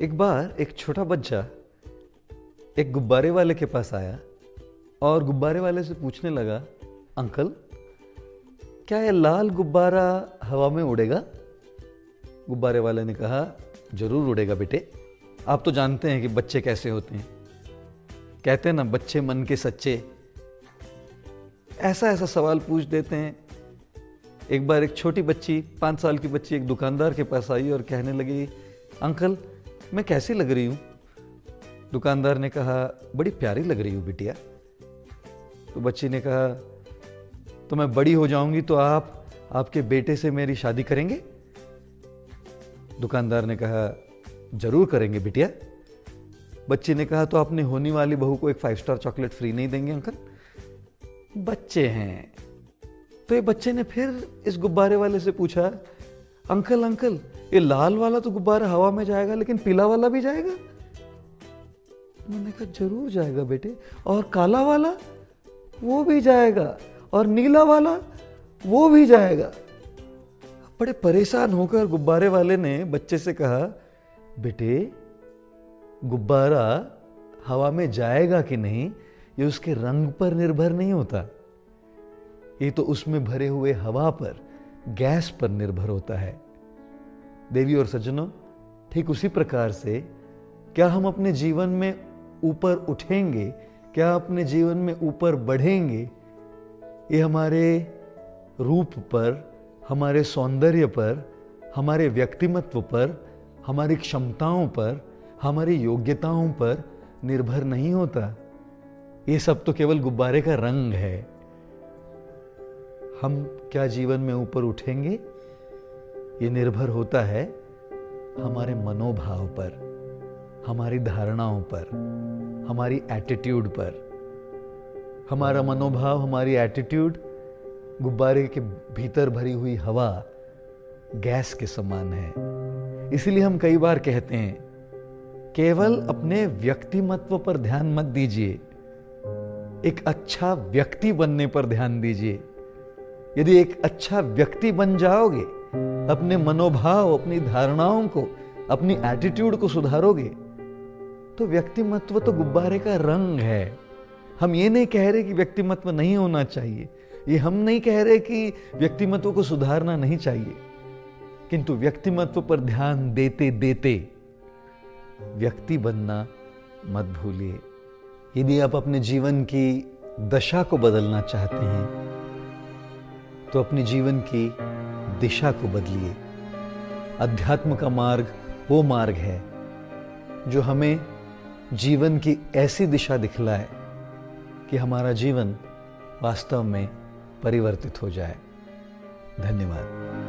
एक बार एक छोटा बच्चा एक गुब्बारे वाले के पास आया और गुब्बारे वाले से पूछने लगा, अंकल, क्या यह लाल गुब्बारा हवा में उड़ेगा? गुब्बारे वाले ने कहा, ज़रूर उड़ेगा बेटे। आप तो जानते हैं कि बच्चे कैसे होते हैं। कहते हैं ना, बच्चे मन के सच्चे। ऐसा ऐसा सवाल पूछ देते हैं। एक बार एक छोटी बच्ची, पाँच साल की बच्ची एक दुकानदार के पास आई और कहने लगी, अंकल मैं कैसी लग रही हूँ? दुकानदार ने कहा, बड़ी प्यारी लग रही हूँ बिटिया। तो बच्ची ने कहा तो मैं बड़ी हो जाऊँगी तो आप, आपके बेटे से मेरी शादी करेंगे? दुकानदार ने कहा, ज़रूर करेंगे बिटिया। बच्ची ने कहा तो अपनी होने वाली बहू को एक फाइव स्टार चॉकलेट फ्री नहीं देंगे, अंकल? बच्चे हैं। तो ये बच्चे ने फिर इस गुब्बारे वाले से पूछा, अंकल अंकल ये लाल वाला तो गुब्बारा हवा में जाएगा, लेकिन पीला वाला भी जाएगा? मैंने कहा, ज़रूर जाएगा बेटे। और काला वाला? वो भी जाएगा। और नीला वाला? वो भी जाएगा। बड़े परेशान होकर गुब्बारे वाले ने बच्चे से कहा, बेटे, गुब्बारा हवा में जाएगा कि नहीं? ये उसके रंग पर निर्भर नहीं होता। ये तो उसमें भरे हुए हवा पर, गैस पर निर्भर होता है। देवी और सज्जनों, ठीक उसी प्रकार से, क्या हम अपने जीवन में ऊपर उठेंगे? क्या अपने जीवन में ऊपर बढ़ेंगे? ये हमारे रूप पर, हमारे सौंदर्य पर, हमारे व्यक्तिमत्व पर, हमारी क्षमताओं पर, हमारी योग्यताओं पर निर्भर नहीं होता। ये सब तो केवल गुब्बारे का रंग है। हम क्या जीवन में ऊपर उठेंगे? ये निर्भर होता है हमारे मनोभाव पर, हमारी धारणाओं पर, हमारी एटीट्यूड पर। हमारा मनोभाव, हमारी एटीट्यूड गुब्बारे के भीतर भरी हुई हवा गैस के समान है। इसलिए हम कई बार कहते हैं, केवल अपने व्यक्तिमत्व पर ध्यान मत दीजिए। एक अच्छा व्यक्ति बनने पर ध्यान दीजिए। यदि एक अच्छा व्यक्ति बन जाओगे अपने मनोभाव, अपनी धारणाओं को, अपनी एटीट्यूड को सुधारोगे तो व्यक्तिमत्व तो गुब्बारे का रंग है। हम ये नहीं कह रहे कि व्यक्तिमत्व नहीं होना चाहिए। ये हम नहीं कह रहे कि व्यक्तिमत्व को सुधारना नहीं चाहिए। किंतु व्यक्तिमत्व पर ध्यान देते देते व्यक्ति बनना मत भूलिए। यदि आप अपने जीवन की दशा को बदलना चाहते हैं तो अपने जीवन की दिशा को बदलिए। अध्यात्म का मार्ग वो मार्ग है, जो हमें जीवन की ऐसी दिशा दिखलाए कि हमारा जीवन वास्तव में परिवर्तित हो जाए। धन्यवाद।